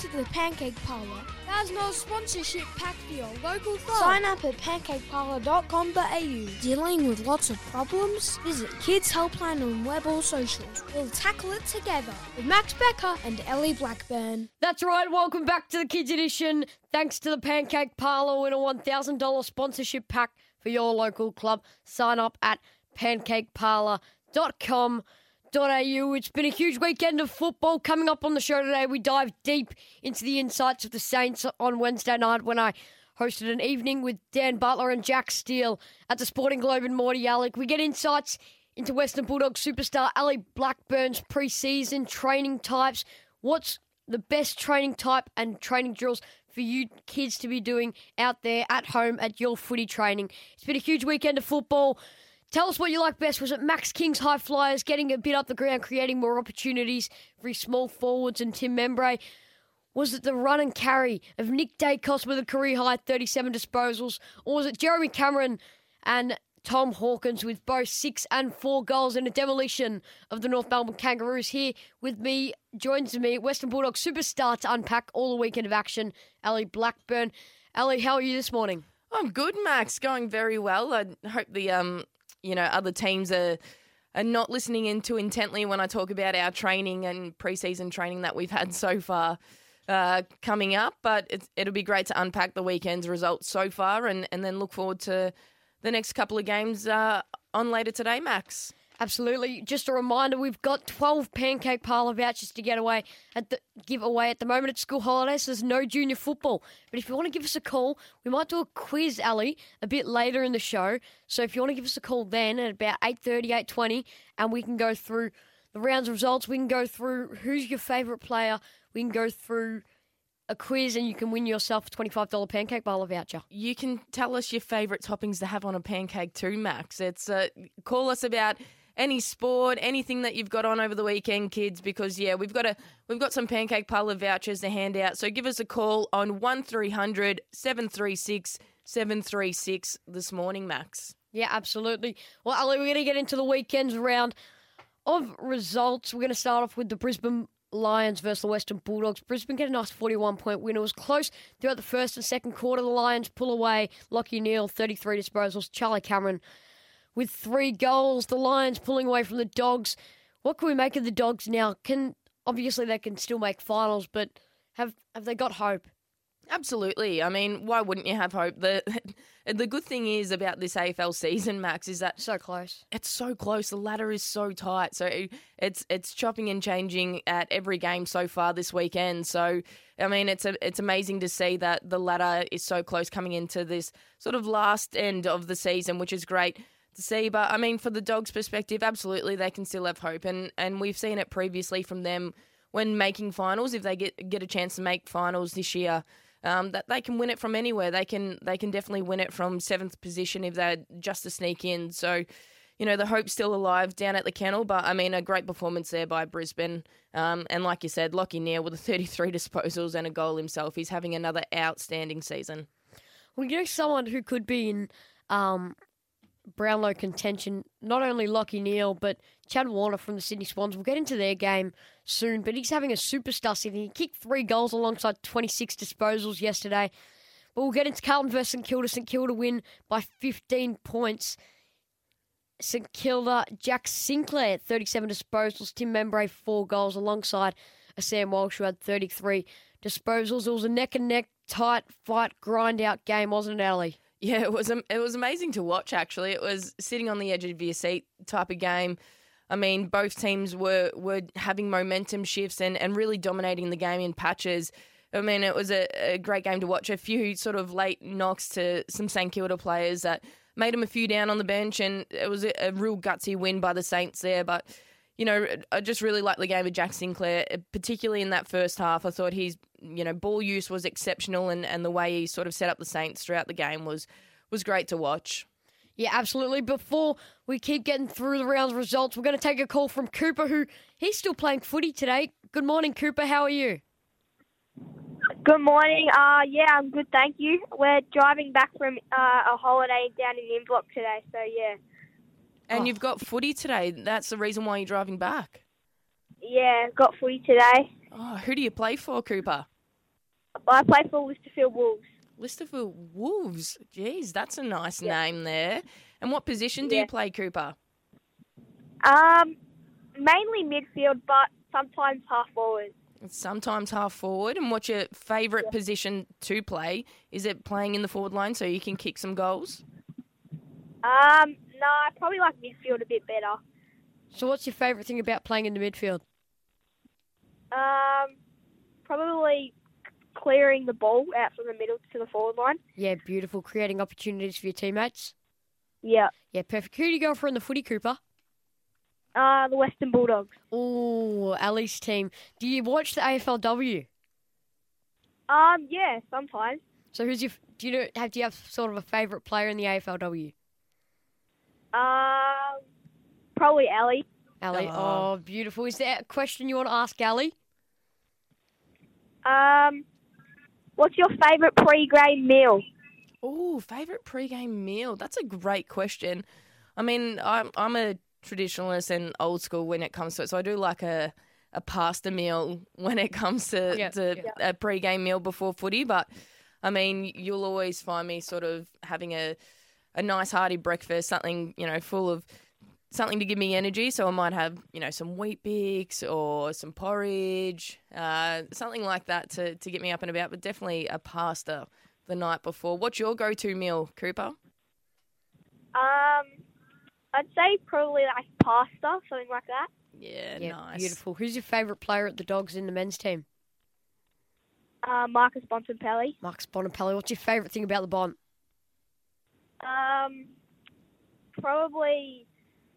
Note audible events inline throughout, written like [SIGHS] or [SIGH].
Thanks to the Pancake Parlour. There's no sponsorship pack for your local club. Sign up at pancakeparlour.com.au. Dealing with lots of problems? Visit Kids Helpline on web or socials. We'll tackle it together with Max Becker and Ellie Blackburn. That's right. Welcome back to the Kids Edition. Thanks to the Pancake Parlour, win a $1,000 sponsorship pack for your local club. Sign up at pancakeparlour.com.au. It's been a huge weekend of football. Coming up on the show today, we dive deep into the insights of the Saints on Wednesday night when I hosted an evening with Dan Butler and Jack Steele at the Sporting Globe and Mordialloc. We get insights into Western Bulldogs superstar Ellie Blackburn's preseason training types. What's the best training type and training drills for you kids to be doing out there at home at your footy training? It's been a huge weekend of football. Tell us what you like best. Was it Max King's high flyers getting a bit up the ground, creating more opportunities for his small forwards and Tim Membrey? Was it the run and carry of Nick Daicos with a career high 37 disposals? Or was it Jeremy Cameron and Tom Hawkins with both six and four goals in a demolition of the North Melbourne Kangaroos? Here with me, joins me, Western Bulldogs superstar to unpack all the weekend of action, Ellie Blackburn. Ellie, how are you this morning? I'm good, Max. Going very well. I hope the um, you know, other teams are are not listening in too intently when I talk about our training and preseason training that we've had so far uh, coming up. But it'll be great to unpack the weekend's results so far and, and then look forward to the next couple of games uh, on later today, Max. Absolutely. Just a reminder, we've got 12 pancake parlour vouchers to get away at the giveaway at the moment. It's school holidays, there's no junior football. But if you want to give us a call, we might do a quiz, Ellie, a bit later in the show. So if you want to give us a call then at about 8.30, 8.20, and we can go through the rounds results, we can go through who's your favourite player, we can go through a quiz and you can win yourself a $25 pancake parlour voucher. You can tell us your favourite toppings to have on a pancake too, Max. It's uh, Call us about any sport, anything that you've got on over the weekend, kids, because yeah, we've got a we've got some pancake parlour vouchers to hand out. So give us a call on 1300 736 736 this morning, Max. Yeah, absolutely. Well, Ellie, we're going to get into the weekend's round of results. We're going to start off with the Brisbane Lions versus the Western Bulldogs. Brisbane get a nice 41 point win. It was close throughout the first and second quarter. The Lions pull away. Lachie Neale, 33 disposals. Charlie Cameron, with three goals. The Lions pulling away from the Dogs. What can we make of the Dogs now? Can obviously they can still make finals, but have have they got hope? Absolutely. I mean, why wouldn't you have hope? The [LAUGHS] the good thing is about this AFL season, Max, is that so close. It's so close. The ladder is so tight. So it's it's chopping and changing at every game so far this weekend. So I mean, it's a, it's amazing to see that the ladder is so close coming into this sort of last end of the season, which is great to see. But I mean, for the dogs' perspective, absolutely, they can still have hope, and and we've seen it previously from them when making finals. If they get get a chance to make finals this year. Um, that they can win it from anywhere. They can they can definitely win it from seventh position if they're just to sneak in. So, you know, the hope's still alive down at the kennel. But I mean, a great performance there by Brisbane. Um, and like you said, Lachie Neale with the 33 [LAUGHS] disposals and a goal himself. He's having another outstanding season. Well, you know, someone who could be in um, Brownlow contention. Not only Lachie Neale, but Chad Warner from the Sydney Swans. We'll get into their game soon, but he's having a superstar season. He kicked three goals alongside 26 disposals yesterday. But we'll get into Carlton versus St Kilda. St Kilda win by 15 points. St Kilda, Jack Sinclair, 37 disposals. Tim Membrey, four goals alongside a Sam Walsh who had 33 disposals. It was a neck and neck, tight fight, grind out game, wasn't it, Ellie? Yeah, it was it was amazing to watch. Actually, it was sitting on the edge of your seat type of game. I mean, both teams were were having momentum shifts and, and really dominating the game in patches. I mean, it was a, a great game to watch. A few sort of late knocks to some St Kilda players that made them a few down on the bench, and it was a, a real gutsy win by the Saints there. But you know, I just really like the game of Jack Sinclair, particularly in that first half. I thought he's, you know, ball use was exceptional, and, and the way he sort of set up the Saints throughout the game was was great to watch. Yeah, absolutely. Before we keep getting through the rounds results, we're going to take a call from Cooper, who he's still playing footy today. Good morning, Cooper. How are you? Good morning. Uh, yeah, I'm good, thank you. We're driving back from uh, a holiday down in Inverloch today, so yeah. And Oh. you've got footy today. That's the reason why you're driving back. Yeah, got footy today. Oh, who do you play for, Cooper? I play for Lysterfield Wolves. Lysterfield Wolves. Jeez, that's a nice Yeah. name there. And what position do Yeah. you play, Cooper? Um, mainly midfield, but sometimes half forward. Sometimes half forward. And what's your favourite position to play? Is it playing in the forward line so you can kick some goals? Um, no, I probably like midfield a bit better. So, what's your favourite thing about playing in the midfield? Um, probably clearing the ball out from the middle to the forward line. Yeah, beautiful. Creating opportunities for your teammates. Yeah. Yeah, perfect. Who do you go for in the footy, Cooper? Uh, the Western Bulldogs. Oh, Ellie's team. Do you watch the AFLW? Um, yeah, sometimes. So, who's your? Do you know? Have do you have sort of a favourite player in the AFLW? Um, probably Ellie. Ali. Oh. Oh, beautiful. Is there a question you want to ask Ellie? Um, what's your favourite pre-game meal? Oh, favourite pre-game meal? That's a great question. I mean, I'm, I'm a traditionalist and old school when it comes to it, so I do like a, a pasta meal [LAUGHS] when it comes to, Yeah, to yeah. a pre-game meal before footy. But, I mean, you'll always find me sort of having a, a nice hearty breakfast, something, you know, full of something to give me energy. So I might have, you know, some Weet-Bix or some porridge, uh, something like that to, to get me up and about, but definitely a pasta the night before. What's your go to meal, Cooper? Um, I'd say probably like pasta, something like that. Yeah, Yeah, nice. beautiful. Who's your favourite player at the Dogs in the men's team? Uh, Marcus Bontempelli. Marcus Bontempelli. What's your favourite thing about the Bont? Um, probably,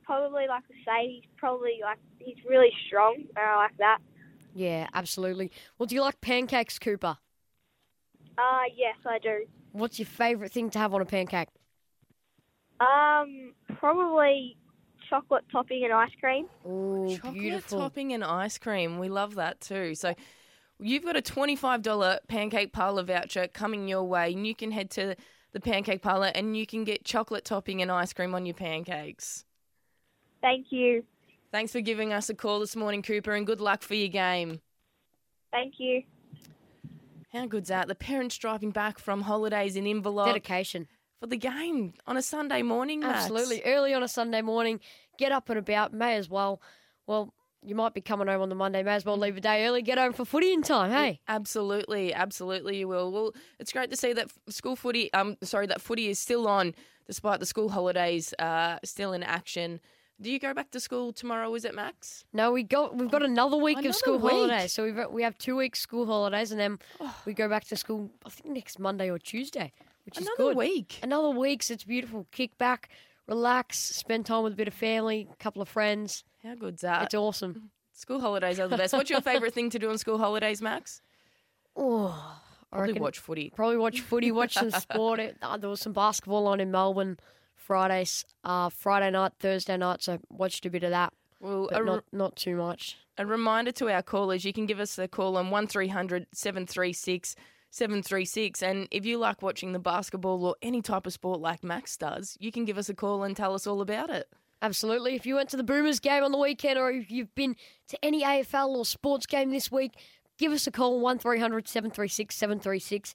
probably like I say, he's probably like he's really strong, and I like that. Yeah, absolutely. Well, do you like pancakes, Cooper? Uh, yes, I do. What's your favourite thing to have on a pancake? Um, probably chocolate topping and ice cream. Oh, Chocolate beautiful. topping and ice cream. We love that too. So you've got a $25 pancake parlor voucher coming your way, and you can head to the pancake parlor and you can get chocolate topping and ice cream on your pancakes. Thank you. Thanks for giving us a call this morning, Cooper, and good luck for your game. Thank you. How good's that? The parents driving back from holidays in Inverloch Dedication. for the game on a Sunday morning, Max. Absolutely. Early on a Sunday morning, get up and about. May as well. Well, you might be coming home on the Monday. May as well leave a day early. Get home for footy in time. Hey. Absolutely, absolutely, you will. Well, it's great to see that school footy. Um, sorry, that footy is still on despite the school holidays. Uh, still in action. Do you go back to school tomorrow? Is it Max? No, we got we've got another week Another of school week? holidays. So we've we have two weeks school holidays, and then we go back to school. I think next Monday or Tuesday, which is Another week. Another week. So it's beautiful. Kick back, relax, spend time with a bit of family, a couple of friends. How good's that? it's awesome. [LAUGHS] School holidays are the best. What's your favourite thing to do on school holidays, Max? [SIGHS] Oh, I Probably reckon- watch footy. Probably watch footy, watch some [LAUGHS] sport. It, uh, there was some basketball on in Melbourne Fridays, uh, Friday night, Thursday night. So watched a bit of that, Well, but a, not not too much. a reminder to our callers: you can give us a call on one 736 736 and if you like watching the basketball or any type of sport like Max does, you can give us a call and tell us all about it. Absolutely. If you went to the Boomers game on the weekend, or if you've been to any AFL or sports game this week, give us a call one 736 736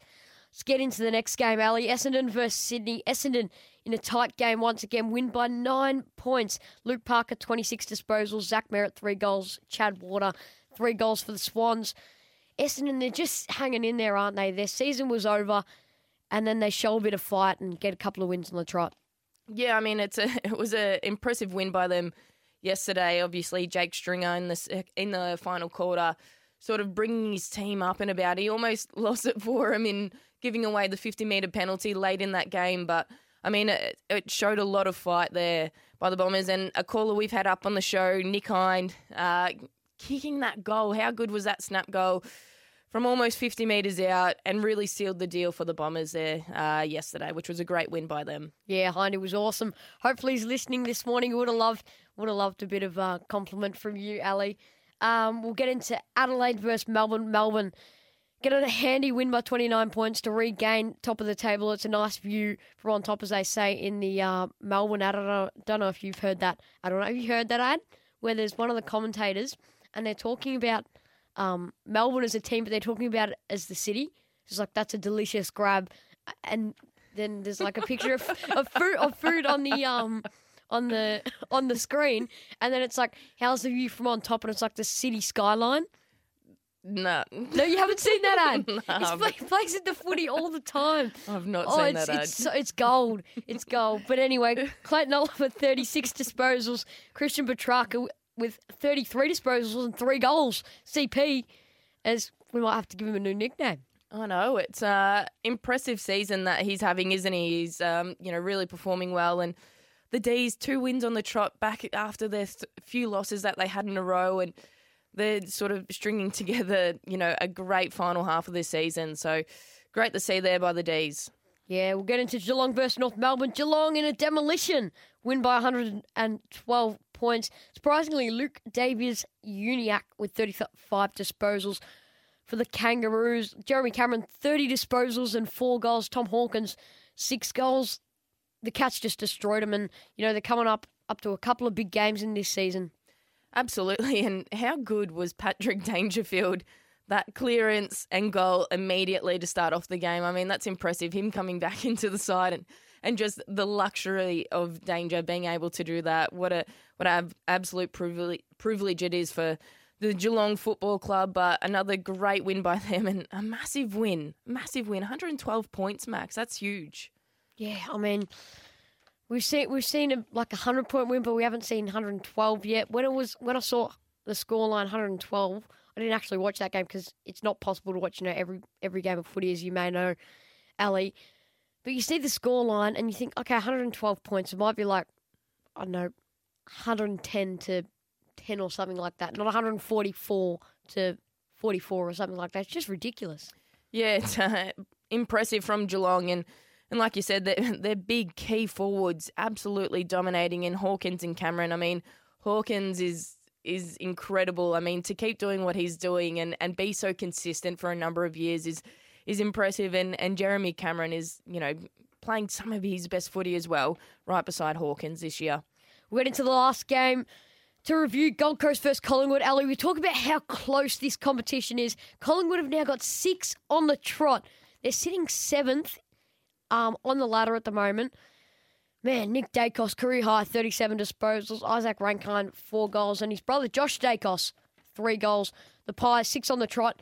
Let's get into the next game, Ali. Essendon versus Sydney. Essendon in a tight game once again, win by nine points. Luke Parker, 26 disposals. Zach Merrett, three goals. Chad Warner, three goals for the Swans. Essendon, they're just hanging in there, aren't they? Their season was over, and then they show a bit of fight and get a couple of wins on the trot. Yeah, I mean it's a [LAUGHS] it was a impressive win by them yesterday. Obviously, Jake Stringer in the in the final quarter, sort of bringing his team up and about. He almost [LAUGHS] lost it for him in giving away the fifty meter penalty late in that game, but. I mean, it, it showed a lot of fight there by the Bombers, and a caller we've had up on the show, Nick Hind, uh, kicking that goal. How good was that snap goal from almost 50 metres out and really sealed the deal for the Bombers there uh, yesterday, which was a great win by them. Yeah, Hindy was awesome. Hopefully he's listening this morning. Would have loved would have loved a bit of a compliment from you, Ellie. Um, we'll get into Adelaide versus Melbourne. Melbourne get a handy win by 29 points to regain top of the table. It's a nice view from on top, as they say in the uh, Melbourne. I don't know, don't know if you've heard that. I don't know. Have you heard that ad? Where there's one of the commentators and they're talking about um, Melbourne as a team, but they're talking about it as the city. It's like that's a delicious grab, and then there's like a picture of, of food of food on the um on the on the screen, and then it's like how's the view from on top, and it's like the city skyline. No, No, you haven't seen that ad. [LAUGHS] No, It's play, plays at the footy all the time. I've not Oh, seen it's that ad. it's, so, it's gold. It's gold. But anyway, [LAUGHS] Clayton Oliver, 36 disposals. Christian Petracca with 33 disposals and three goals. CP, as we might have to give him a new nickname. I know it's a impressive season that he's having, isn't he? He's um, you know really performing well, and the D's two wins on the trot back after their th- few losses that they had in a row, and they're sort of stringing [LAUGHS] together you know a great final half of this season. So great to see there by the D's. Yeah, we'll get into Geelong versus North Melbourne. Geelong in a demolition win by 112 points. Surprisingly, Luke Davies Uniac with 35 disposals for the Kangaroos. Jeremy Cameron, 30 disposals and four goals. Tom Hawkins, six goals. The Cats just destroyed them, and you know they're coming up up to a couple of big games in this season. Absolutely, [LAUGHS] and how good was Patrick Dangerfield? That clearance and goal immediately to start off the game. I mean, that's impressive. Him coming back [LAUGHS] into the side and, and just the luxury of Danger being able to do that. What a what an absolute privilege, privilege it is for the Geelong Football Club. But another great win by them and a massive win, massive win. 112 points, Max. That's huge. Yeah, I mean, we've seen we've seen a, like a hundred point win, but we haven't seen 112 yet. When it was when I saw the scoreline 112, I didn't actually watch that game because it's not possible to watch you know every every game of footy as you may know, Ellie. But you see the scoreline and you think, okay, 112 points. It might be like I don't know, 110 to 10 or something like that, not 144 to 44 or something like that. It's just ridiculous. Yeah, it's uh, [LAUGHS] impressive from Geelong, and and like you said, they're, [LAUGHS] they're big key forwards, absolutely dominating in Hawkins and Cameron. I mean, Hawkins is is incredible. I mean, to keep doing what he's doing and, and be so consistent for a number of years is is impressive. And and Jeremy Cameron is you know playing some of his best footy as well, right beside Hawkins this year. We went into the last game to review Gold Coast versus Collingwood. Ellie, we talk about how close this competition is. Collingwood have now got six on the trot. They're sitting seventh um, on the ladder at the moment. Man, Nick Daicos, career high, 37 disposals. Isaac Rankine, four goals. And his brother, Josh Daicos, three goals. The Pies, six on the trot.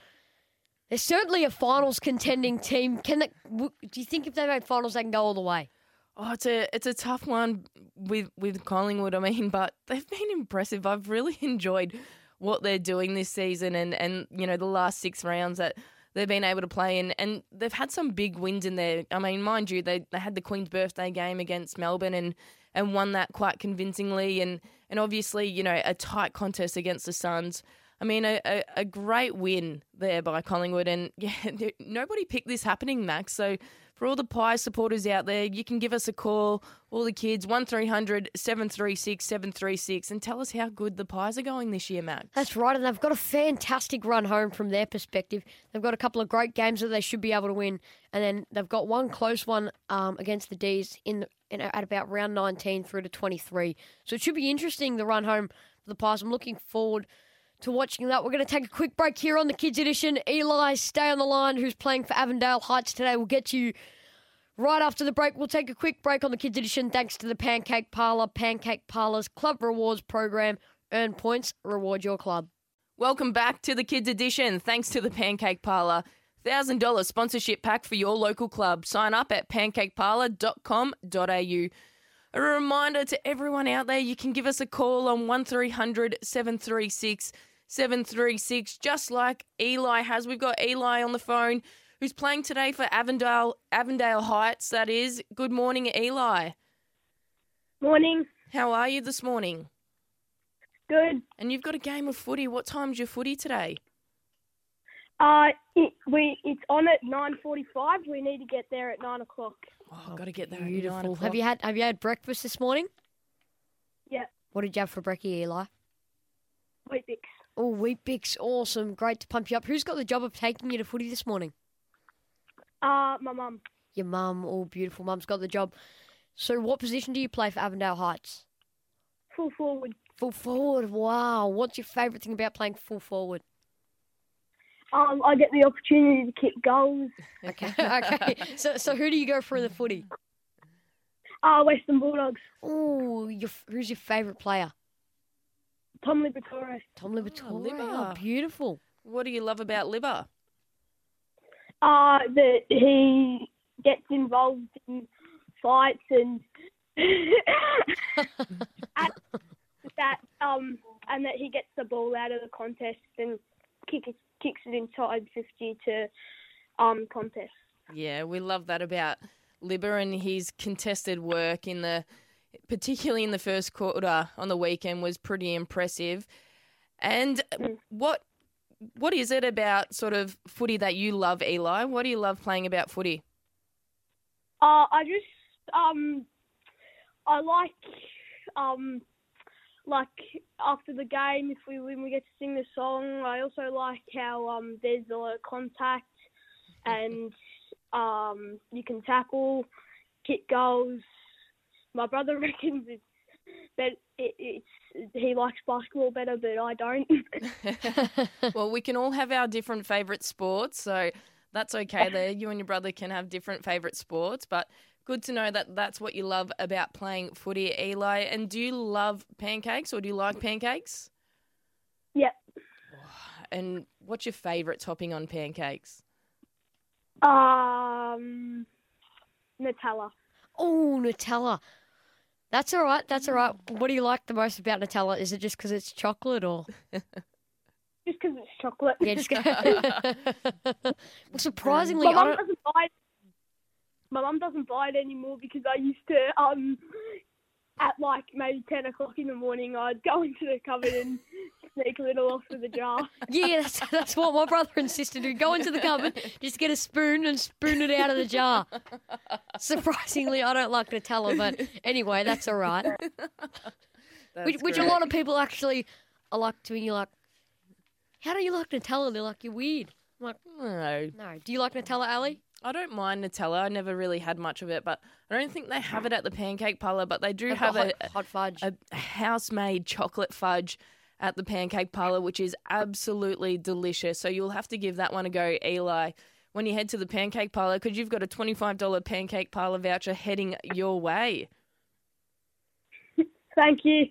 They're certainly a finals contending team. Can they, Do you think if they make finals, they can go all the way? Oh, it's a it's a tough one with with Collingwood. I mean, but [LAUGHS] they've been impressive. I've really [LAUGHS] enjoyed what they're doing this season, and and you know the last six rounds that they've been able to play in, and they've had some big wins in there. I mean, mind you, they they had the Queen's birthday game against Melbourne and and won that quite convincingly, and and obviously you know a tight contest against the Suns. I mean, a, a, a great win there by Collingwood, and [LAUGHS] yeah, nobody picked this happening, Max. So for all the Pies supporters out there, you can give us a call, all the kids, 1300 736 736, and tell us how good the Pies are going this year, Max. That's right, and they've got a fantastic run home from their perspective. They've got a couple of great games that they should be able to win, and then they've got one close one um, against the D's in, in at about round 19 through to 23. So it should be interesting the run home for the Pies. I'm looking forward to watching that. We're going to take a quick break here on the Kids Edition. Eli, stay on the line, who's playing for Avondale Heights today. We'll get you right after the break. We'll take a quick break on the Kids Edition thanks to the Pancake Parlor, Pancake Parlor's Club Rewards program. Earn points, reward your club. Welcome back to the Kids Edition. Thanks to the Pancake Parlor. $1,000 sponsorship pack for your local club. Sign up at pancakeparlor.com.au. A reminder to everyone out there, you can give us a call on 1300 736 736, just like Eli has. We've got Eli on the phone who's playing today for Avondale, Avondale Heights, that is. Good morning, Eli. Morning. How are you this morning? Good. And you've got a game of footy. What time's your footy today? Uh, it, we it's on at nine forty-five. We need to get there at nine o'clock. Oh, got to get there. At Beautiful. nine Have you had Have you had breakfast this morning? Yeah, What did you have for brekkie, Eli? wait, Bix. Oh, Weet-Bix, awesome. Great to pump you up. Who's got the job of taking you to footy this morning? Uh, my mum. Your mum, all beautiful. Mum's got the job. So, what position do you play for Avondale Heights? Full forward. Full forward. Wow. What's your favourite thing about playing full forward? Um, I get the opportunity to kick goals. [LAUGHS] Okay. okay. So, so who do you go for in the footy? Uh, Western Bulldogs. Oh, your, who's your favourite player? Tom Liberatore. Tom Liberatore. Libba. Oh, beautiful. What do you love about Libba? Uh, that he gets involved in fights and [LAUGHS] [LAUGHS] and that um and that he gets the ball out of the contest and kicks it, kicks it inside fifty to um contest. Yeah, we love that about Libba and his contested work in the, particularly in the first quarter on the weekend, was pretty impressive. And what what is it about sort of footy that you love, Eli? What do you love playing about footy? Uh, I just um, I like um, like after the game if we win we get to sing the song. I also like how um there's a lot of contact [LAUGHS] and um you can tackle, kick goals. My brother [LAUGHS] reckons it's but it, it's he likes basketball better, but I don't. [LAUGHS] well, we can all have our different favourite sports, so that's okay there. You and your brother can have different favourite sports, but good to know that that's what you love about playing footy, Eli. And do you love pancakes or do you like pancakes? yep. And what's your favourite topping on pancakes? Um, Nutella. Oh, Nutella. That's all right. That's all right. What do you like the most about Nutella? Is it just because it's chocolate or? Just because it's chocolate. Yeah, just [LAUGHS] [LAUGHS] well, surprisingly, my mum doesn't buy it. My mum doesn't buy it anymore because I used to um at like maybe ten o'clock in the morning I'd go [LAUGHS] into the cupboard and sneak a little off of the jar. Yeah, that's, that's what my brother and sister do. Go into the cupboard, just get a spoon and spoon it out of the jar. Surprisingly, I don't like Nutella, but anyway, that's all right. Which, which a lot of people actually are like to me. You're like, how do you like Nutella? They're like, you're weird. I'm like, No, no. Do you like Nutella, Ellie? I don't mind Nutella. I never really had much of it, but I don't think they have it at the pancake parlor. But they do They've have got a, hot, hot fudge. a house-made chocolate fudge at the pancake parlor, which is absolutely delicious. So you'll have to give that one a go, Eli, when you head to the pancake parlor, because you've got a twenty-five dollar pancake parlor voucher heading your way. Thank you.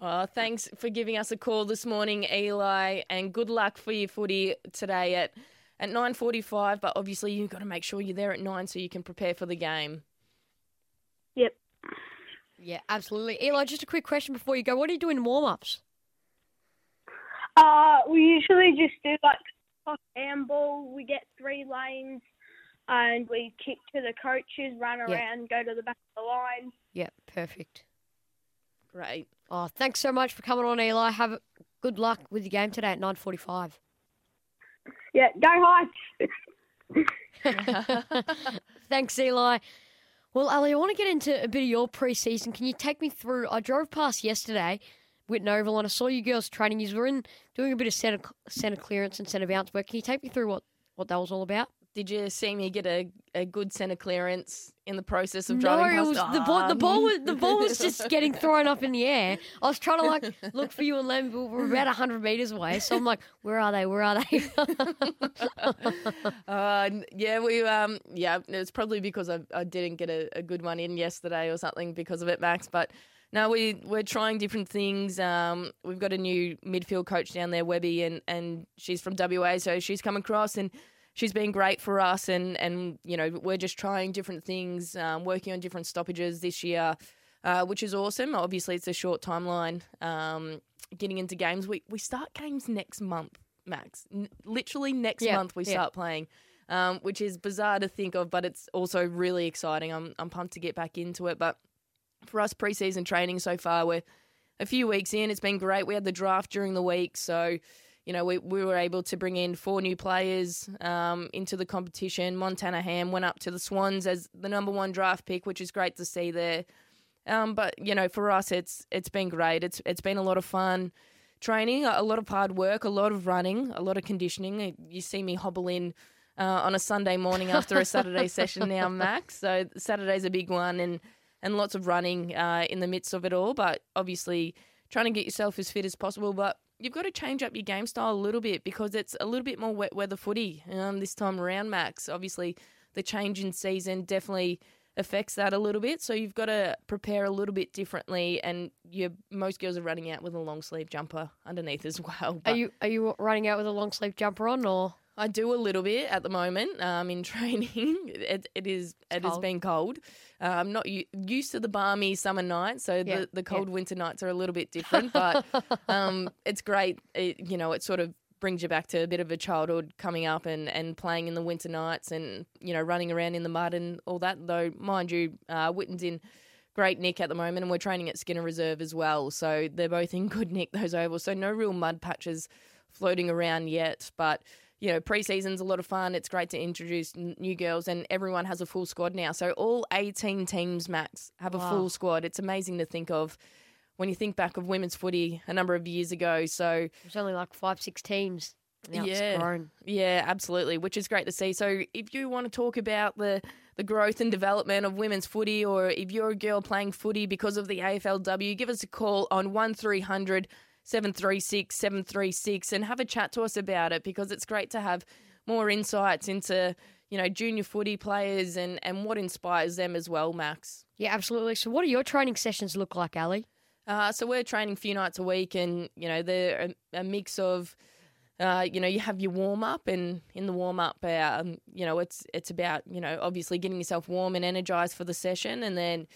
Oh, thanks for giving us a call this morning, Eli, and good luck for your footy today at at nine forty-five. But obviously, you've got to make sure you're there at nine so you can prepare for the game. Yep. yeah, absolutely. Eli, just a quick question before you go. What are you doing in warm ups? Uh, we usually just do like a handball. We get three lanes, and we kick to the coaches, run Yeah. around, go to the back of the line. Yeah, perfect. Great. Oh, thanks so much for coming on, Eli. Have good luck with your game today at nine forty-five. Yeah, go Heights. [LAUGHS] Thanks, Eli. Well, Ellie, I want to get into a bit of your pre-season. Can you take me through? I drove past yesterday, Whitten Oval, and I saw you girls training. You were in doing a bit of centre centre clearance and centre bounce work. Can you take me through what what that was all about? Did you see me get a, a good centre clearance in the process of No, driving it past? was the ball. The ball was the ball was just getting thrown up in the air. I was trying to like look for you and Lem, but we're about hundred meters away. So I'm like, where are they? Where are they? [LAUGHS] Uh, yeah, we um, yeah, it's probably because I, I didn't get a, a good one in yesterday or something because of it, Max. But no, we we're trying different things. Um, we've got a new midfield coach down there, Webby, and and she's from WA, so she's come across and she's been great for us. And and you know, we're just trying different things, um, working on different stoppages this year. Uh, which is awesome. Obviously, it's a short timeline. Um, getting into games, we we start games next month, Max. N- literally next Yeah, month we yeah. start playing, um, which is bizarre to think of, but it's also really exciting. I'm I'm pumped to get back into it. But for us, preseason training so far, we're a few weeks in. It's been great. We had the draft during the week, so you know we we were able to bring in four new players um, into the competition. Montana Ham went up to the Swans as the number one draft pick, which is great to see there. Um, but you know, for us, it's it's been great. It's it's been a lot of fun training, a lot of hard work, a lot of running, a lot of conditioning. You see me hobble in uh, on a Sunday morning after a Saturday [LAUGHS] session now, Max. So Saturday's a big one, and and lots of running uh, in the midst of it all. But obviously, trying to get yourself as fit as possible. But you've got to change up your game style a little bit because it's a little bit more wet weather footy um, this time around, Max. Obviously, the change in season definitely affects that a little bit. So you've got to prepare a little bit differently, and you most girls are running out with a long sleeve jumper underneath as [LAUGHS] well. Are you are you running out with a long sleeve jumper on or? I do a little bit at the moment um, in [LAUGHS] training. It, it is it has been cold. Uh, I'm not u- used to the balmy summer nights, so Yeah, the, the cold yeah. winter nights are a little bit different. But [LAUGHS] um, it's great. It, you know, it sort of brings you back to a bit of a childhood coming up and, and playing in the winter nights and you know running around in the mud and all that. Though, mind you, uh, Whitten's in great nick at the moment, and we're training at Skinner Reserve as well. So they're both in good nick those ovals. So no real mud patches floating around yet, but you know, preseason's a lot of fun. It's great to introduce n- new girls, and everyone has a full squad now. So all 18 teams, Max, have a full squad. It's amazing to think of when you think back of women's footy a number of years ago. So There's only like five, six teams. Now Yeah. it's grown. yeah, absolutely, which is great to see. So if you want to talk about the the growth and development of women's footy, or if you're a girl playing footy because of the AFLW, give us a call on one 736 736 and have a chat to us about it because it's great to have more insights into you know junior footy players and and what inspires them as well, Max. Yeah, absolutely. So, what do your training sessions look like, Ellie? Uh, so we're training a few nights a week, and you know they're a, a mix of, uh, you know, you have your warm up, and in the warm up, um, you know, it's it's about you know obviously getting yourself warm and energized for the session, and then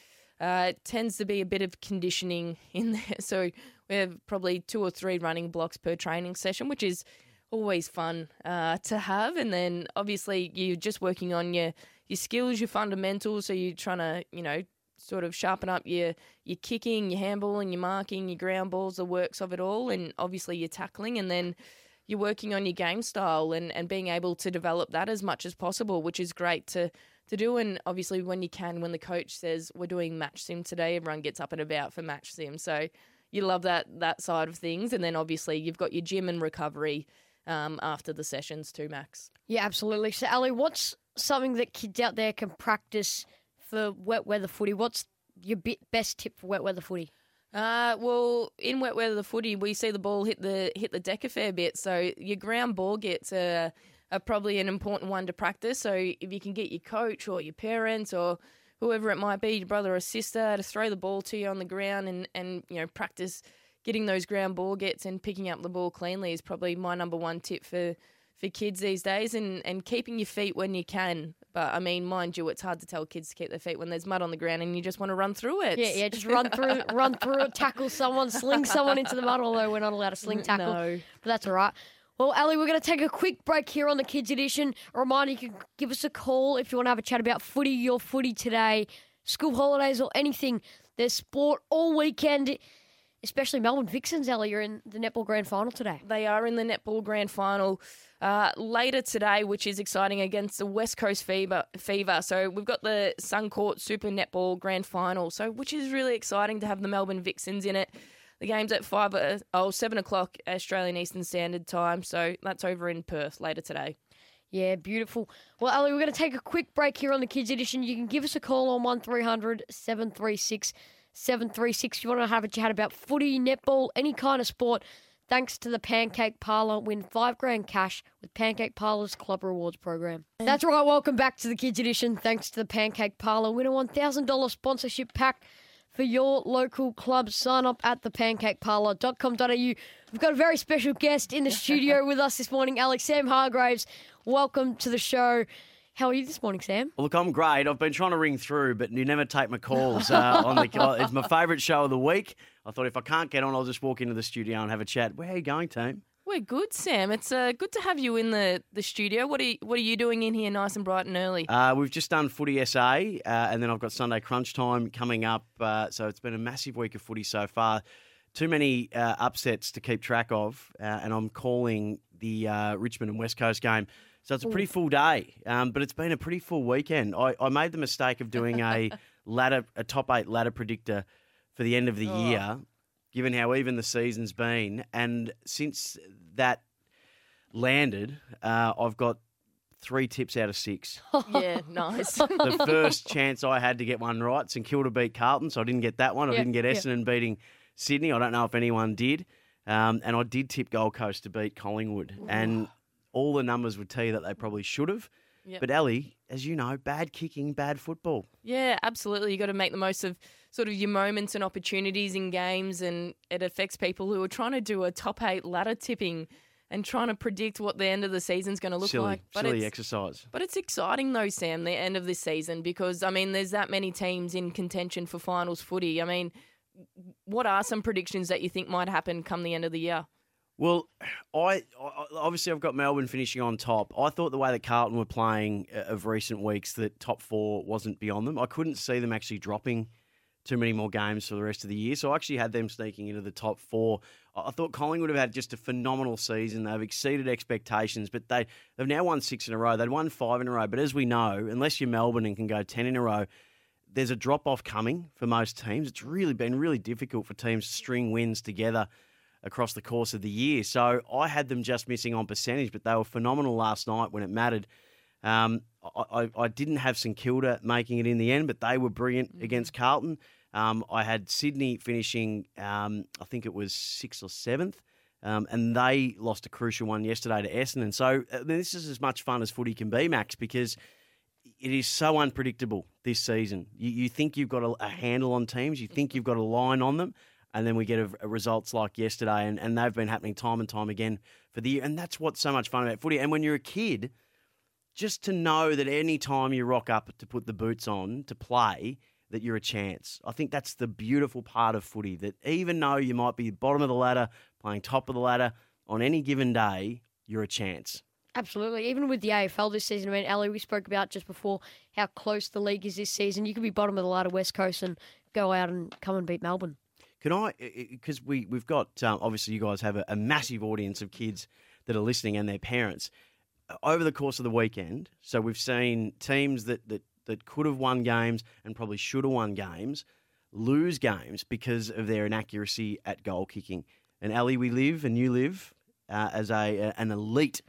uh, it tends to be a bit of conditioning [LAUGHS] in there. So we have probably two or three running blocks per training session, which is always fun uh, to have. And then obviously you're just working on your your skills, your fundamentals. So you're trying to you know sort of sharpen up your your kicking, your handballing, your marking, your ground balls, the works of it all, and obviously your tackling, and then you're working on your game style and, and being able to develop that as much as possible, which is great to to do. And obviously, when you can, when the coach says we're doing match sim today, everyone gets up and about for match sim. So you love that that side of things, and then obviously you've got your gym and recovery um, after the sessions too, Max. Yeah, absolutely. So, Ellie, what's something that kids out there can practice for wet weather footy? What's your best tip for wet weather footy? Uh, well, in wet weather the footy, we see the ball hit the hit the deck a fair bit. So your ground ball gets a, are probably an important one to practice. So if you can get your coach or your parents or whoever it might be, your brother or sister, to throw the ball to you on the ground and and you know practice getting those ground ball gets and picking up the ball cleanly is probably my number one tip for for kids these days and, and keeping your feet when you can. But I mean, mind you, it's hard to tell kids to keep their feet when there's mud on the ground and you just want to run through it. Yeah, yeah, just run through, [LAUGHS] run through it, tackle someone, sling someone into the mud. Although we're not allowed to sling tackle, No. but that's all right. Well, Ellie, we're going to take a quick break here on the Kids Edition. A reminder: you can give us a call if you want to have a chat about footy, your footy today, school holidays, or anything. There's sport all weekend, especially Melbourne Vixens. Ellie, you're in the netball grand final today. They are in the netball grand final uh, later today, which is exciting against the West Coast Fever. Fever. So we've got the Suncorp Super Netball grand final. So which is really exciting to have the Melbourne Vixens in it. The game's at five uh, oh seven o'clock Australian Eastern Standard Time. So that's over in Perth later today. Yeah, beautiful. Well, Ellie, we're going to take a quick break here on the Kids Edition. You can give us a call on 1300 736 736 if you want to have a chat about footy, netball, any kind of sport. Thanks to the Pancake Parlor, win five grand cash with Pancake Parlor's Club Rewards program. That's right. Welcome back to the Kids Edition. Thanks to the Pancake Parlor, win a $1,000 sponsorship pack for your local club. Sign up at thepancakeparlor.com.au. We've got a very special guest in the studio [LAUGHS] with us this morning, Alex Sam Hargreaves. Welcome to the show. How are you this morning, Sam? Well, look, I'm great. I've been trying to ring through, but you never take my calls. [LAUGHS] Uh, on the, it's my favourite show of the week. I thought if I can't get on, I'll just walk into the studio and have a chat. Where are you going, team? Good, Sam. It's uh, good to have you in the, the studio. What are you, what are you doing in here, nice and bright and early? Uh, we've just done Footy SA, uh, and then I've got Sunday Crunch Time coming up. Uh, so it's been a massive week of footy so far. Too many uh, upsets to keep track of, uh, and I'm calling the uh, Richmond and West Coast game. So it's a pretty full day, um, but it's been a pretty full weekend. I, I made the mistake of doing a [LAUGHS] ladder, a top eight ladder predictor for the end of the year, given how even the season's been. And since that landed, uh, I've got three tips out of six. [LAUGHS] yeah, nice. [LAUGHS] the first chance I had to get one right, St Kilda beat Carlton, so I didn't get that one. I didn't get. Essendon beating Sydney. I don't know if anyone did. Um, and I did tip Gold Coast to beat Collingwood. And all the numbers would tell you that they probably should have. Yep. But Ellie, as you know, bad kicking, bad football. Yeah, absolutely. You got to make the most of sort of your moments and opportunities in games, and it affects people who are trying to do a top eight ladder tipping and trying to predict what the end of the season's going to look silly, like. But silly it's, exercise. but it's exciting though, Sam, the end of this season because I mean, there's that many teams in contention for finals footy. I mean, what are some predictions that you think might happen come the end of the year? Well, I I- obviously I've got Melbourne finishing on top. I thought the way that Carlton were playing uh, of recent weeks, that top four wasn't beyond them. I couldn't see them actually dropping too many more games for the rest of the year. So I actually had them sneaking into the top four. I thought Collingwood have had just a phenomenal season. They've exceeded expectations, but they they've now won six in a row. They'd won five in a row, but as we know, unless you're Melbourne and can go ten in a row, there's a drop off coming for most teams. It's really been really difficult for teams to string wins together across the course of the year. So I had them just missing on percentage, but they were phenomenal last night when it mattered. Um, I, I, I didn't have St Kilda making it in the end, but they were brilliant against Carlton. Um, I had Sydney finishing, um, I think it was sixth or seventh. Um, and they lost a crucial one yesterday to Essendon. So uh, this is as much fun as footy can be, Max, because it is so unpredictable this season. You, you think you've got a, a handle on teams, you think you've got a line on them, and then we get a, a results like yesterday, and, and they've been happening time and time again for the year. And that's what's so much fun about footy. And when you're a kid, just to know that any time you rock up to put the boots on to play, that you're a chance. I think that's the beautiful part of footy. That even though you might be bottom of the ladder, playing top of the ladder, on any given day, you're a chance. Absolutely. Even with the AFL this season, I mean, Ellie, we spoke about just before how close the league is this season. You could be bottom of the ladder, West Coast, and go out and come and beat Melbourne. Can I? Because we we've got um, obviously you guys have a, a massive audience of kids that are listening and their parents over the course of the weekend. So we've seen teams that that that could have won games and probably should have won games lose games because of their inaccuracy at goal kicking. And Ellie, we live and you live uh, as a an elite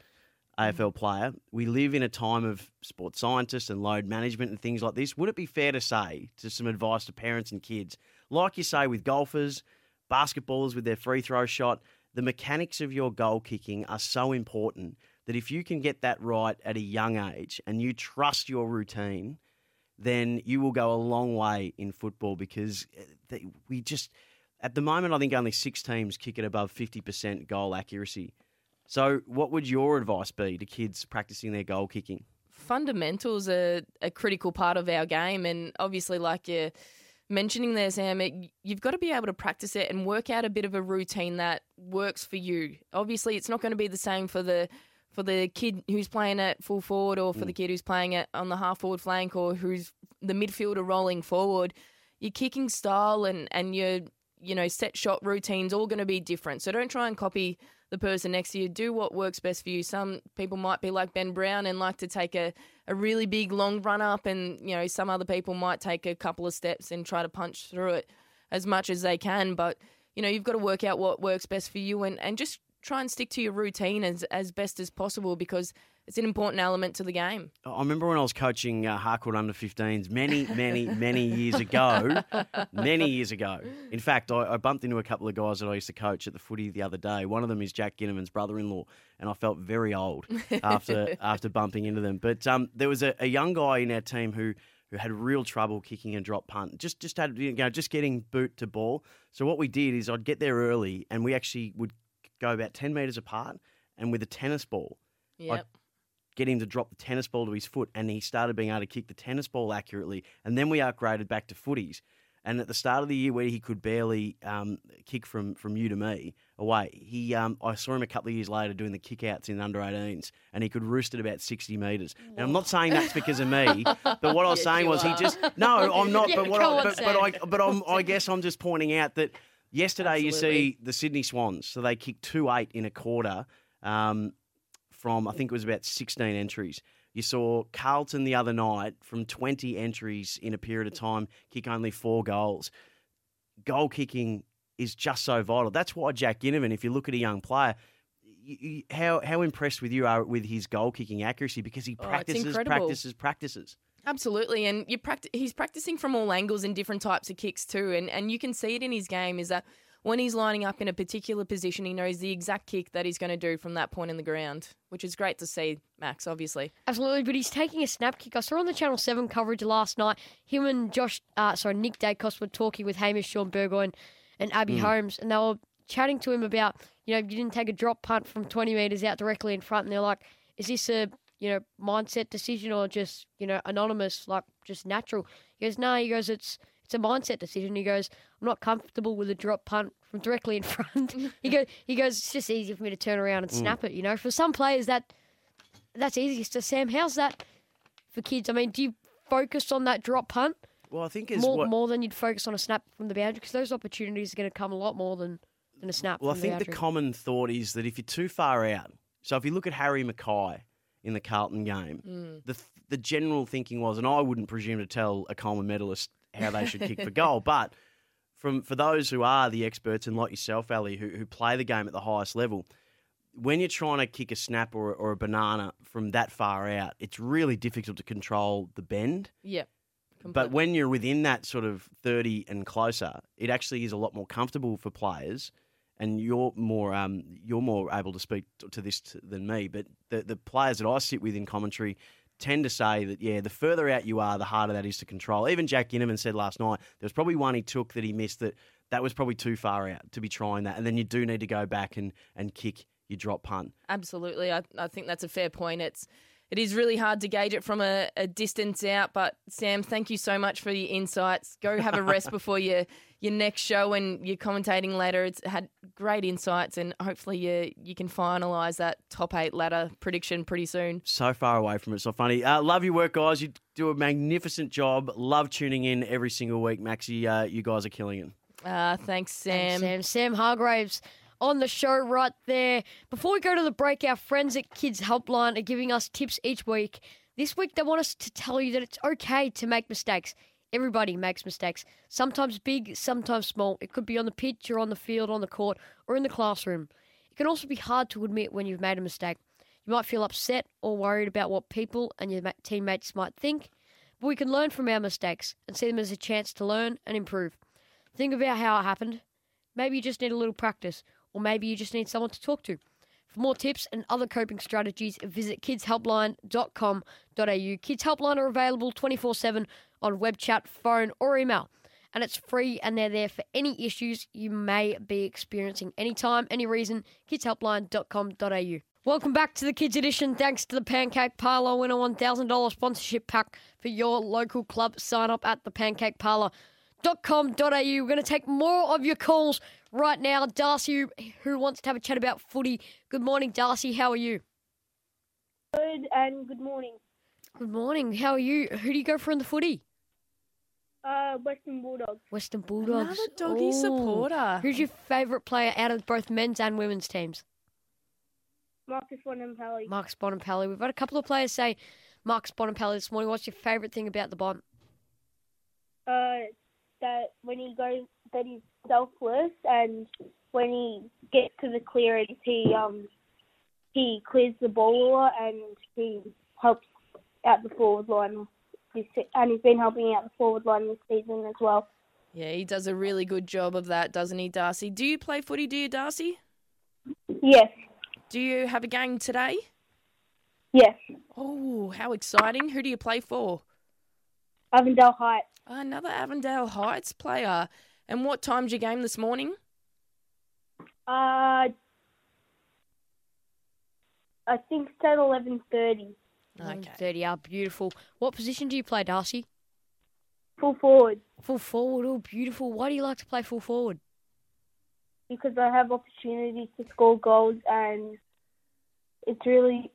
AFL player. We live in a time of sports scientists and load management and things like this. Would it be fair to say, to some advice to parents and kids, like you say with golfers, basketballers with their free throw shot, the mechanics of your goal kicking are so important that if you can get that right at a young age and you trust your routine, then you will go a long way in football because eh, they- we just, at the moment, I think only six teams kick it above 50% goal accuracy. So, what would your advice be to kids practicing their goal kicking? fundamentals are a critical part of our game, and obviously, like you're mentioning there, Sam, it, you've got to be able to practice it and work out a bit of a routine that works for you. Obviously, it's not going to be the same for the for the kid who's playing at full forward, or for the mm. kid who's playing it on the half forward flank, or who's the midfielder rolling forward. Your kicking style and and your you know set shot routines all going to be different. So don't try and copy the person next to you. Do what works best for you. Some people might be like Ben Brown and like to take a, a really big long run up, and you know some other people might take a couple of steps and try to punch through it as much as they can. But you know you've got to work out what works best for you, and, and just try and stick to your routine as as best as possible because it's an important element to the game. I remember when I was coaching uh, Harcourt under 15s many, many, many years ago. [LAUGHS] many years ago. In fact, I, I bumped into a couple of guys that I used to coach at the footy the other day. One of them is Jack Ginneman's brother-in-law, and I felt very old after [LAUGHS] after bumping into them. But um, there was a, a young guy in our team who who had real trouble kicking and drop punt. Just just had you know just getting boot to ball. So what we did is I'd get there early, and we actually would go about 10 metres apart, and with a tennis ball Yep. get him to drop the tennis ball to his foot, and he started being able to kick the tennis ball accurately. And then we upgraded back to footies. And at the start of the year, where he could barely um, kick from, from you to me away, he um, I saw him a couple of years later doing the kickouts in the under 18s, and he could roost at about 60 metres. And I'm not saying that's because of me, [LAUGHS] but what I was Yes, saying was he just no, I'm [LAUGHS] not. Yeah, but what I, but, but I but I'm, I [LAUGHS] guess I'm just pointing out that yesterday you see the Sydney Swans, so they kicked two eight in a quarter. Um, from I think it was about 16 entries. You saw Carlton the other night from 20 entries in a period of time kick only four goals. Goal kicking is just so vital. That's why Jack Ginnivan, if you look at a young player, you, you, how how impressed with you are with his goal kicking accuracy because he Oh, practices, incredible. practices, practices. Absolutely, and you practice. He's practicing from all angles and different types of kicks too, and and you can see it in his game. Is that when he's lining up in a particular position, he knows the exact kick that he's going to do from that point in the ground, which is great to see. Max, obviously. Absolutely, but he's taking a snap kick. I saw on the Channel 7 coverage last night, him and Josh, uh, sorry, Nick Daicos were talking with Hamish Shaun Burgoyne and Abbey Holmes, and they were chatting to him about, you know, you didn't take a drop punt from 20 metres out directly in front, and they're like, is this a, you know, mindset decision or just, you know, anonymous, like just natural? He goes, no, he goes, it's, it's a mindset decision. He goes, I'm not comfortable with a drop punt from directly in [LAUGHS] front. [LAUGHS] he goes, he goes, it's just easier for me to turn around and mm. snap it. You know, for some players that that's easiest to Sam. How's that for kids? I mean, do you focus on that drop punt Well, I think is more, what more than you'd focus on a snap from the boundary? Because those opportunities are going to come a lot more than, than a snap. Well, I think the boundary. common thought is that if you're too far out, so if you look at Harry McKay in the Carlton game, Mm. the the general thinking was, and I wouldn't presume to tell a Coleman medalist how they should kick for goal, [LAUGHS] but from for those who are the experts and like yourself, Ellie, who who play the game at the highest level, when you're trying to kick a snap or, or a banana from that far out, it's really difficult to control the bend. Yeah. But when you're within that sort of 30 and closer, it actually is a lot more comfortable for players. And you're more um, you're more able to speak to this t- than me. But the the players that I sit with in commentary tend to say that yeah, the further out you are, the harder that is to control. Even Jack Ginnivan said last night there was probably one he took that he missed that that was probably too far out to be trying that. And then you do need to go back and and kick your drop punt. Absolutely. I, I think that's a fair point. It's it is really hard to gauge it from a, a distance out, but Sam, thank you so much for your insights. Go have a rest [LAUGHS] before your your next show and you're commentating later. It's had great insights and hopefully you you can finalise that top eight ladder prediction pretty soon. so far away from it. So funny. Uh, love your work, guys. You do a magnificent job. Love tuning in every single week, Maxie. Uh, you guys are killing it. Uh, thanks, Thanks, Sam. Sam. Sam Hargreaves on the show right there. Before we go to the break, our friends at Kids Helpline are giving us tips each week. This week, they want us to tell you that it's okay to make mistakes. Everybody makes mistakes. Sometimes big, sometimes small. It could be on the pitch or on the field, on the court, or in the classroom. It can also be hard to admit when you've made a mistake. You might feel upset or worried about what people and your teammates might think, but we can learn from our mistakes and see them as a chance to learn and improve. Think about how it happened. Maybe you just need a little practice, or maybe you just need someone to talk to. For more tips and other coping strategies, visit kidshelpline.com.au. Kids Helpline are available 24 7 on web chat, phone, or email. And it's free, and they're there for any issues you may be experiencing anytime, any reason. Kidshelpline.com.au. Welcome back to the Kids Edition. Thanks to the Pancake Parlour. Winner $1,000 sponsorship pack for your local club. Sign up at the Pancake Parlour com.au. We're going to take more of your calls right now. Darcy, who wants to have a chat about footy. Good morning, Darcy. How are you? Good and good morning. Good morning. How are you? Who do you go for in the footy? Uh, Western Bulldogs. Western Bulldogs. Another doggy Ooh. supporter. Who's your favourite player out of both men's and women's teams? Marcus Bontempelli. Marcus Bontempelli. We've had a couple of players say Marcus Bontempelli this morning. What's your favourite thing about the Bon? Uh, that when he goes, that he's selfless, and when he gets to the clearance, he um he clears the ball and he helps out the forward line. This, and he's been helping out the forward line this season as well. Yeah, he does a really good job of that, doesn't he, Darcy? Do you play footy, do you, Darcy? Yes, Do you have a game today? yes. Oh, how exciting. Who do you play for? Avondale Heights. Another Avondale Heights player. And what time's your game this morning? Uh, I think it's at eleven thirty. Okay. 30 are beautiful. What position do you play, Darcy? Full forward Full forward. Oh, beautiful. Why do you like to play full forward? because I have opportunities to score goals and it's really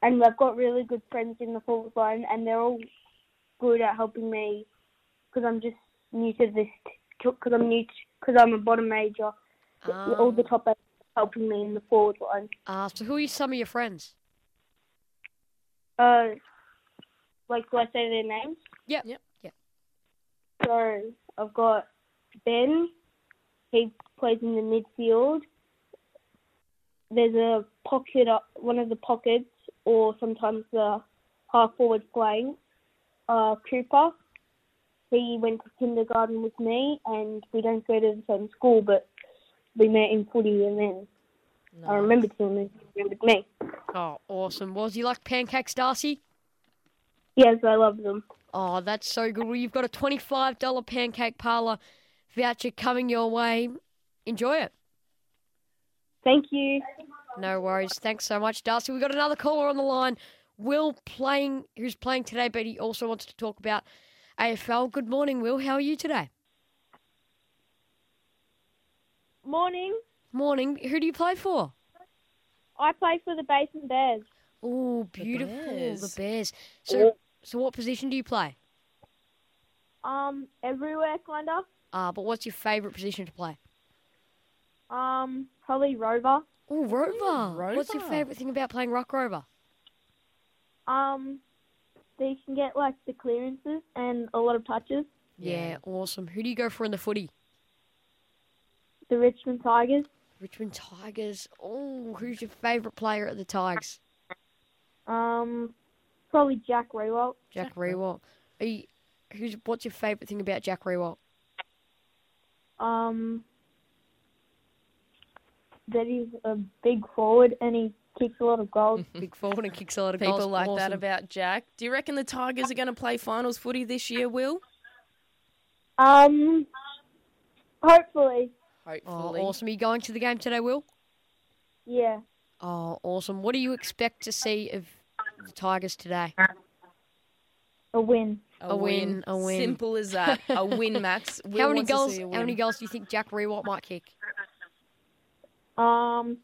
and I've got really good friends in the forward line and they're all good at helping me because I'm just new to this because I'm new because I'm a bottom major. all the top eight are helping me in the forward line. Uh, so who are some of your friends? Uh, like do I say their names? Yep. Yep. Yep. So I've got Ben, he plays in the midfield. There's a pocket, one of the pockets, or sometimes the half forward playing. Uh, Cooper. He went to kindergarten with me, and we don't go to the same school, but we met in footy, and then I remembered him, and he remembered me. Oh, awesome. Was you like pancakes, Darcy? Yes, I love them. Oh, that's so good. Well, you've got a $25 pancake parlour voucher coming your way. Enjoy it. Thank you. No worries. Thanks so much, Darcy. We've got another caller on the line. Will playing, who's playing today, but he also wants to talk about AFL. Good morning, Will. How are you today? Morning. Morning. Who do you play for? I play for the Basin Bears. Oh, beautiful. Bears. The Bears. So, so what position do you play? Um, everywhere kinda. Uh, but what's your favourite position to play? Um, probably Rover. Oh, rover. What's your favourite thing about playing Rock Rover? Um, they can get like the clearances and a lot of touches. Yeah, awesome. Who do you go for in the footy? The Richmond Tigers. Richmond Tigers. Oh, who's your favourite player at the Tigers? Um, probably Jack Riewoldt. Jack Riewoldt. Are you, who's what's your favourite thing about Jack Riewoldt? Um, that he's a big forward and he kicks a lot of goals. [LAUGHS] Big forward and kicks a lot of People goals. like that about Jack. Do you reckon the Tigers are going to play finals footy this year, Will? um, hopefully, Hopefully. Oh, awesome. Are you going to the game today, Will? yeah. Oh, awesome. What do you expect to see of the Tigers today? A win. A win, a win. Simple as that. [LAUGHS] A win, Max. Will how many goals? How many goals do you think Jack Riewoldt might kick? Um,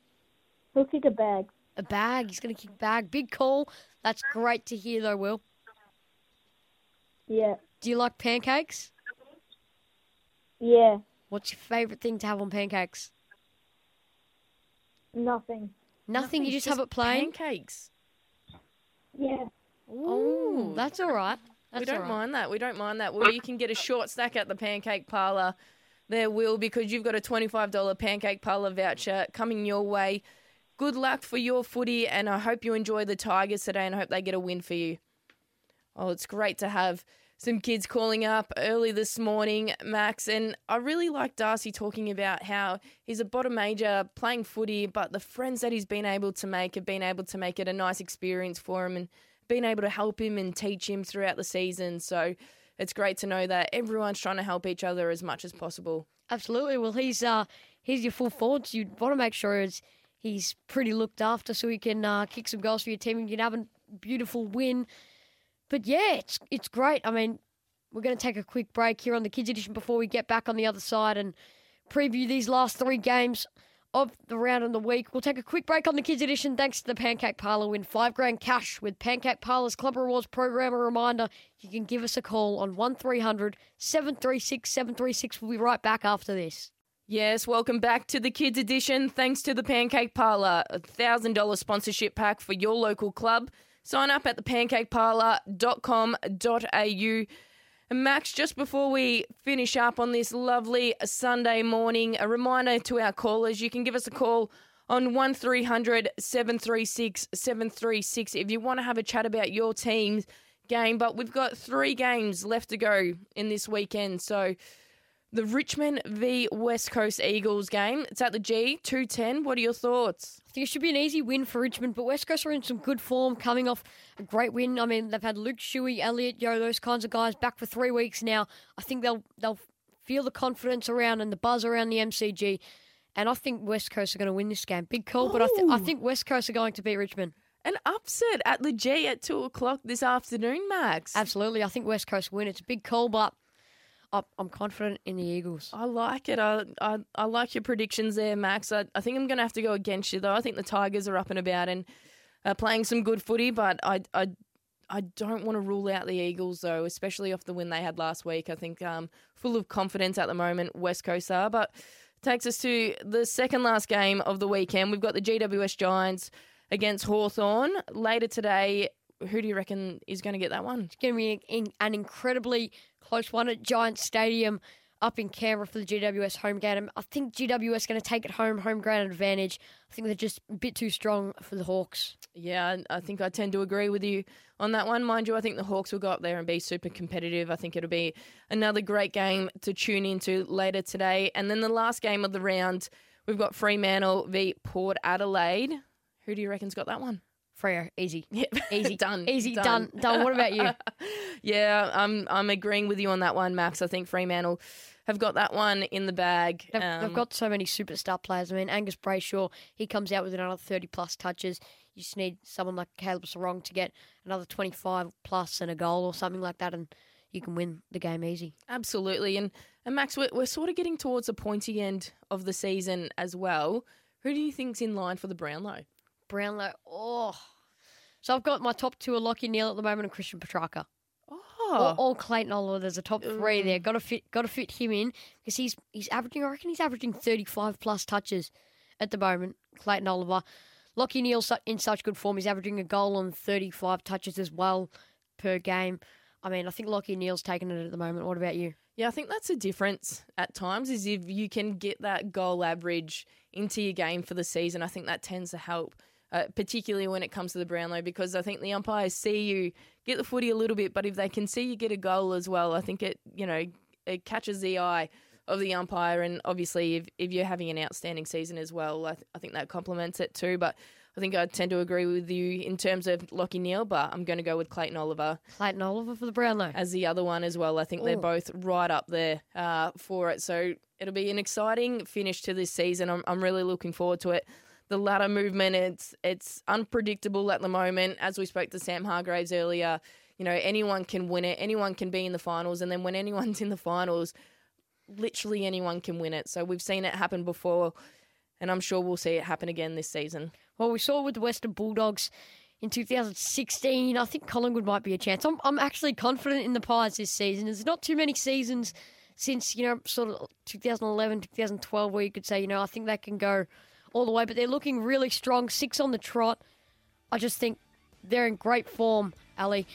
he'll kick a bag. A bag. He's going to kick bag. Big call. That's great to hear, though, Will. Yeah. Do you like pancakes? Yeah. What's your favourite thing to have on pancakes? Nothing. Nothing. you Nothing's just, have it plain. Pancakes. Yeah. Oh, that's all right. That's we don't all right. mind that. We don't mind that. Well, you can get a short stack at the Pancake Parlour there, Will, because you've got a $25 Pancake Parlour voucher coming your way. Good luck for your footy, and I hope you enjoy the Tigers today and I hope they get a win for you. Oh, it's great to have some kids calling up early this morning, Max. And I really like Darcy talking about how he's a bottom major playing footy, but the friends that he's been able to make have been able to make it a nice experience for him and been able to help him and teach him throughout the season. So it's great to know that everyone's trying to help each other as much as possible. Absolutely. Well, he's uh he's your full forward. You want to make sure it's, he's pretty looked after, so he can uh, kick some goals for your team and you can have a beautiful win. But yeah, it's it's great. I mean, we're going to take a quick break here on the Kids Edition before we get back on the other side and preview these last three games of the round and the week. We'll take a quick break on the Kids Edition thanks to the Pancake Parlour. Win five grand cash with Pancake Parlour's Club Rewards program. A reminder, you can give us a call on 1300 736 736. We'll be right back after this. Yes, welcome back to the Kids Edition. Thanks to the Pancake Parlour, a $1,000 sponsorship pack for your local club. Sign up at thepancakeparlour.com.au. And Max, just before we finish up on this lovely Sunday morning, a reminder to our callers you can give us a call on 1300 736 736 if you want to have a chat about your team's game. But we've got three games left to go in this weekend. So the Richmond v West Coast Eagles game. It's at the G, 210. What are your thoughts? I think it should be an easy win for Richmond, but West Coast are in some good form coming off a great win. I mean, they've had Luke Shuey, Elliot Yeo, those kinds of guys back for three weeks now. I think they'll they'll feel the confidence around and the buzz around the MCG. And I think West Coast are going to win this game. Big call, but I, th- I think West Coast are going to beat Richmond. An upset at the G at 2 o'clock this afternoon, Max. Absolutely. I think West Coast win. It's a big call, but I'm confident in the Eagles. I like it. I, I, I like your predictions there, Max. I, I think I'm going to have to go against you, though. I think the Tigers are up and about and uh, playing some good footy, but I, I, I don't want to rule out the Eagles, though, especially off the win they had last week. I think um, full of confidence at the moment, West Coast are. But takes us to the second last game of the weekend. We've got the GWS Giants against Hawthorn later today. Who do you reckon is going to get that one? It's going to be an, an incredibly close one at Giant Stadium. up in Canberra for the GWS home game. I think GWS going to take it home, home ground advantage. I think they're just a bit too strong for the Hawks. Yeah, I think I tend to agree with you on that one. Mind you, I think the Hawks will go up there and be super competitive. I think it'll be another great game to tune into later today. And then the last game of the round, we've got Fremantle v Port Adelaide. Who do you reckon's got that one? Freo, easy. [LAUGHS] Yep. Easy. done. Easy, done. done, done. What about you? [LAUGHS] yeah, I'm I'm agreeing with you on that one, Max. I think Fremantle have got that one in the bag. They've, Um, they've got so many superstar players. I mean, Angus Brayshaw, he comes out with another 30 plus touches. You just need someone like Caleb Serong to get another 25 plus and a goal or something like that, and you can win the game easy. Absolutely. And, and Max, we're, we're sort of getting towards the pointy end of the season as well. Who do you think's in line for the Brownlow? Brownlow, oh. So I've got my top two are Lachie Neale at the moment and Christian Petracca. Oh, Clayton Oliver. There's a top three mm. there. Got to fit. Got to fit him in because he's he's averaging. I reckon he's averaging 35 plus touches at the moment. Clayton Oliver, Lachie Neale in such good form. He's averaging a goal on 35 touches as well per game. I mean, I think Lachie Neale's taking it at the moment. What about you? yeah, I think that's a difference at times is if you can get that goal average into your game for the season. I think that tends to help. Uh, particularly when it comes to the Brownlow, because I think the umpires see you get the footy a little bit, but if they can see you get a goal as well, I think it you know it catches the eye of the umpire, and obviously if, if you're having an outstanding season as well, I, th- I think that complements it too. But I think I tend to agree with you in terms of Lachie Neale, but I'm going to go with Clayton Oliver Clayton Oliver for the Brownlow. as the other one as well. I think they're both right up there uh, for it. So it'll be an exciting finish to this season. I'm, I'm really looking forward to it. The ladder movement, it's it's unpredictable at the moment. As we spoke to Sam Hargreaves earlier, you know anyone can win it, anyone can be in the finals, and then when anyone's in the finals, literally anyone can win it. So we've seen it happen before, and I'm sure we'll see it happen again this season. Well, we saw with the Western Bulldogs in 2016. I think Collingwood might be a chance. I'm, I'm actually confident in the Pies this season. There's not too many seasons since, you know, sort of 2011, 2012 where you could say, you know, I think they can go all the way, but they're looking really strong. Six on the trot. I just think they're in great form, Ellie.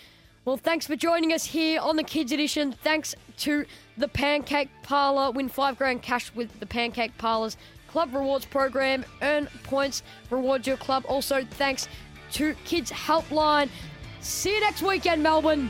Well, thanks for joining us here on the Kids Edition. Thanks to the Pancake Parlour. Win five grand cash with the Pancake Parlour's Club Rewards program. Earn points, reward your club. Also, thanks to Kids Helpline. See you next weekend, Melbourne.